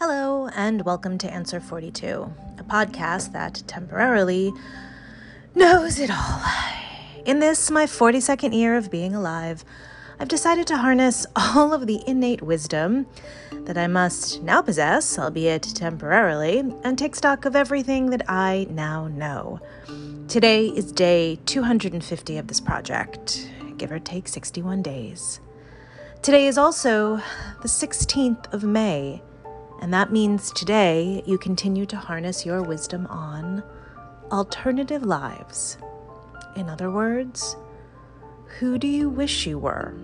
Hello, and welcome to Answer 42, a podcast that temporarily knows it all. In this, my 42nd year of being alive, I've decided to harness all of the innate wisdom that I must now possess, albeit temporarily, and take stock of everything that I now know. Today is day 250 of this project, give or take 61 days. Today is also the 16th of May and that means today you continue to harness your wisdom on alternative lives. In other words, who do you wish you were?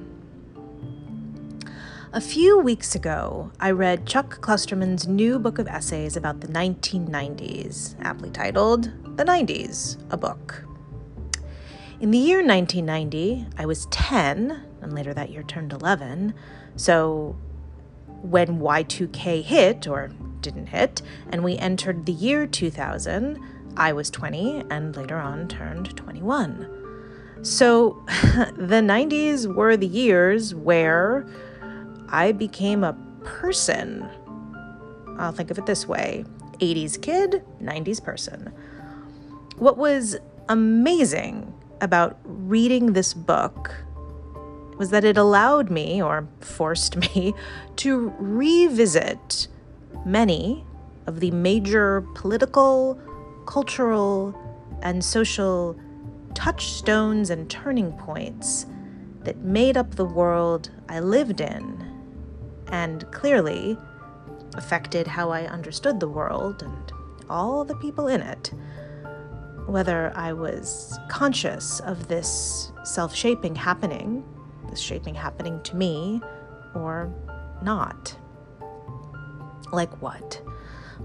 A few weeks ago, I read Chuck Klosterman's new book of essays about the 1990s, aptly titled The 90s, a book. In the year 1990, I was 10, and later that year turned 11, so when Y2K hit, or didn't hit, and we entered the year 2000, I was 20 and later on turned 21. So the 90s were the years where I became a person. I'll think of it this way 80s kid, 90s person. What was amazing about reading this book was that it allowed me, or forced me, to revisit many of the major political, cultural, and social touchstones and turning points that made up the world I lived in and clearly affected how I understood the world and all the people in it. Whether I was conscious of this self shaping happening this shaping happening to me or not. Like what?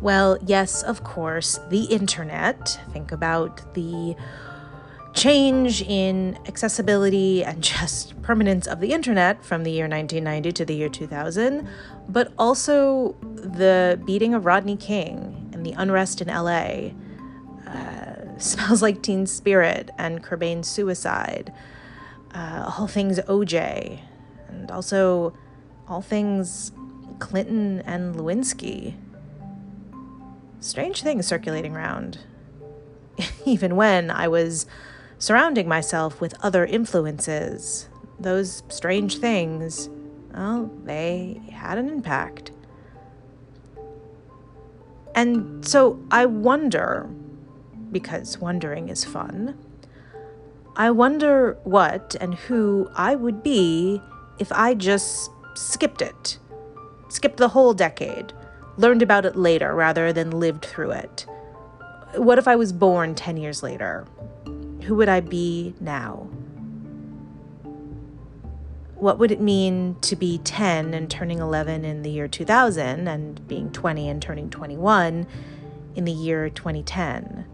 Well, yes, of course, the internet. Think about the change in accessibility and just permanence of the internet from the year 1990 to the year 2000, but also the beating of Rodney King and the unrest in LA. Uh, smells like Teen Spirit and Cobain's suicide uh, all things OJ, and also all things Clinton and Lewinsky. Strange things circulating around. Even when I was surrounding myself with other influences, those strange things, well, they had an impact. And so I wonder, because wondering is fun I wonder what and who I would be if I just skipped it. Skipped the whole decade, learned about it later rather than lived through it. What if I was born 10 years later? Who would I be now? What would it mean to be 10 and turning 11 in the year 2000 and being 20 and turning 21 in the year 2010?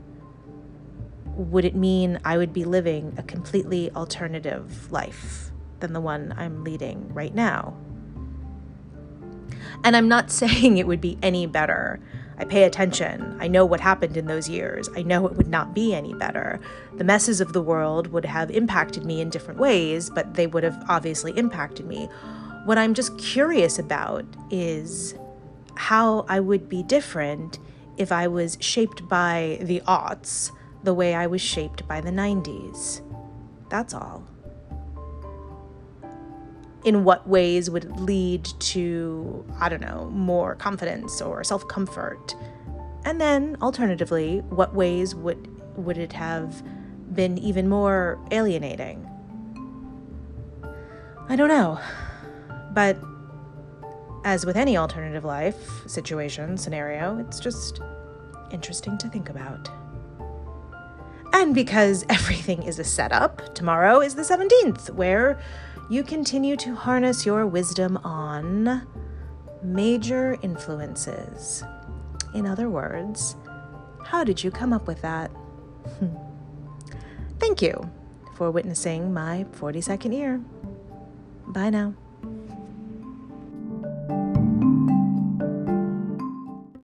Would it mean I would be living a completely alternative life than the one I'm leading right now? And I'm not saying it would be any better. I pay attention. I know what happened in those years. I know it would not be any better. The messes of the world would have impacted me in different ways, but they would have obviously impacted me. What I'm just curious about is how I would be different if I was shaped by the aughts the way I was shaped by the 90s. That's all. In what ways would it lead to, I don't know, more confidence or self comfort? And then, alternatively, what ways would, would it have been even more alienating? I don't know. But as with any alternative life, situation, scenario, it's just interesting to think about. And because everything is a setup, tomorrow is the 17th, where you continue to harness your wisdom on major influences. In other words, how did you come up with that? Thank you for witnessing my 42nd year. Bye now.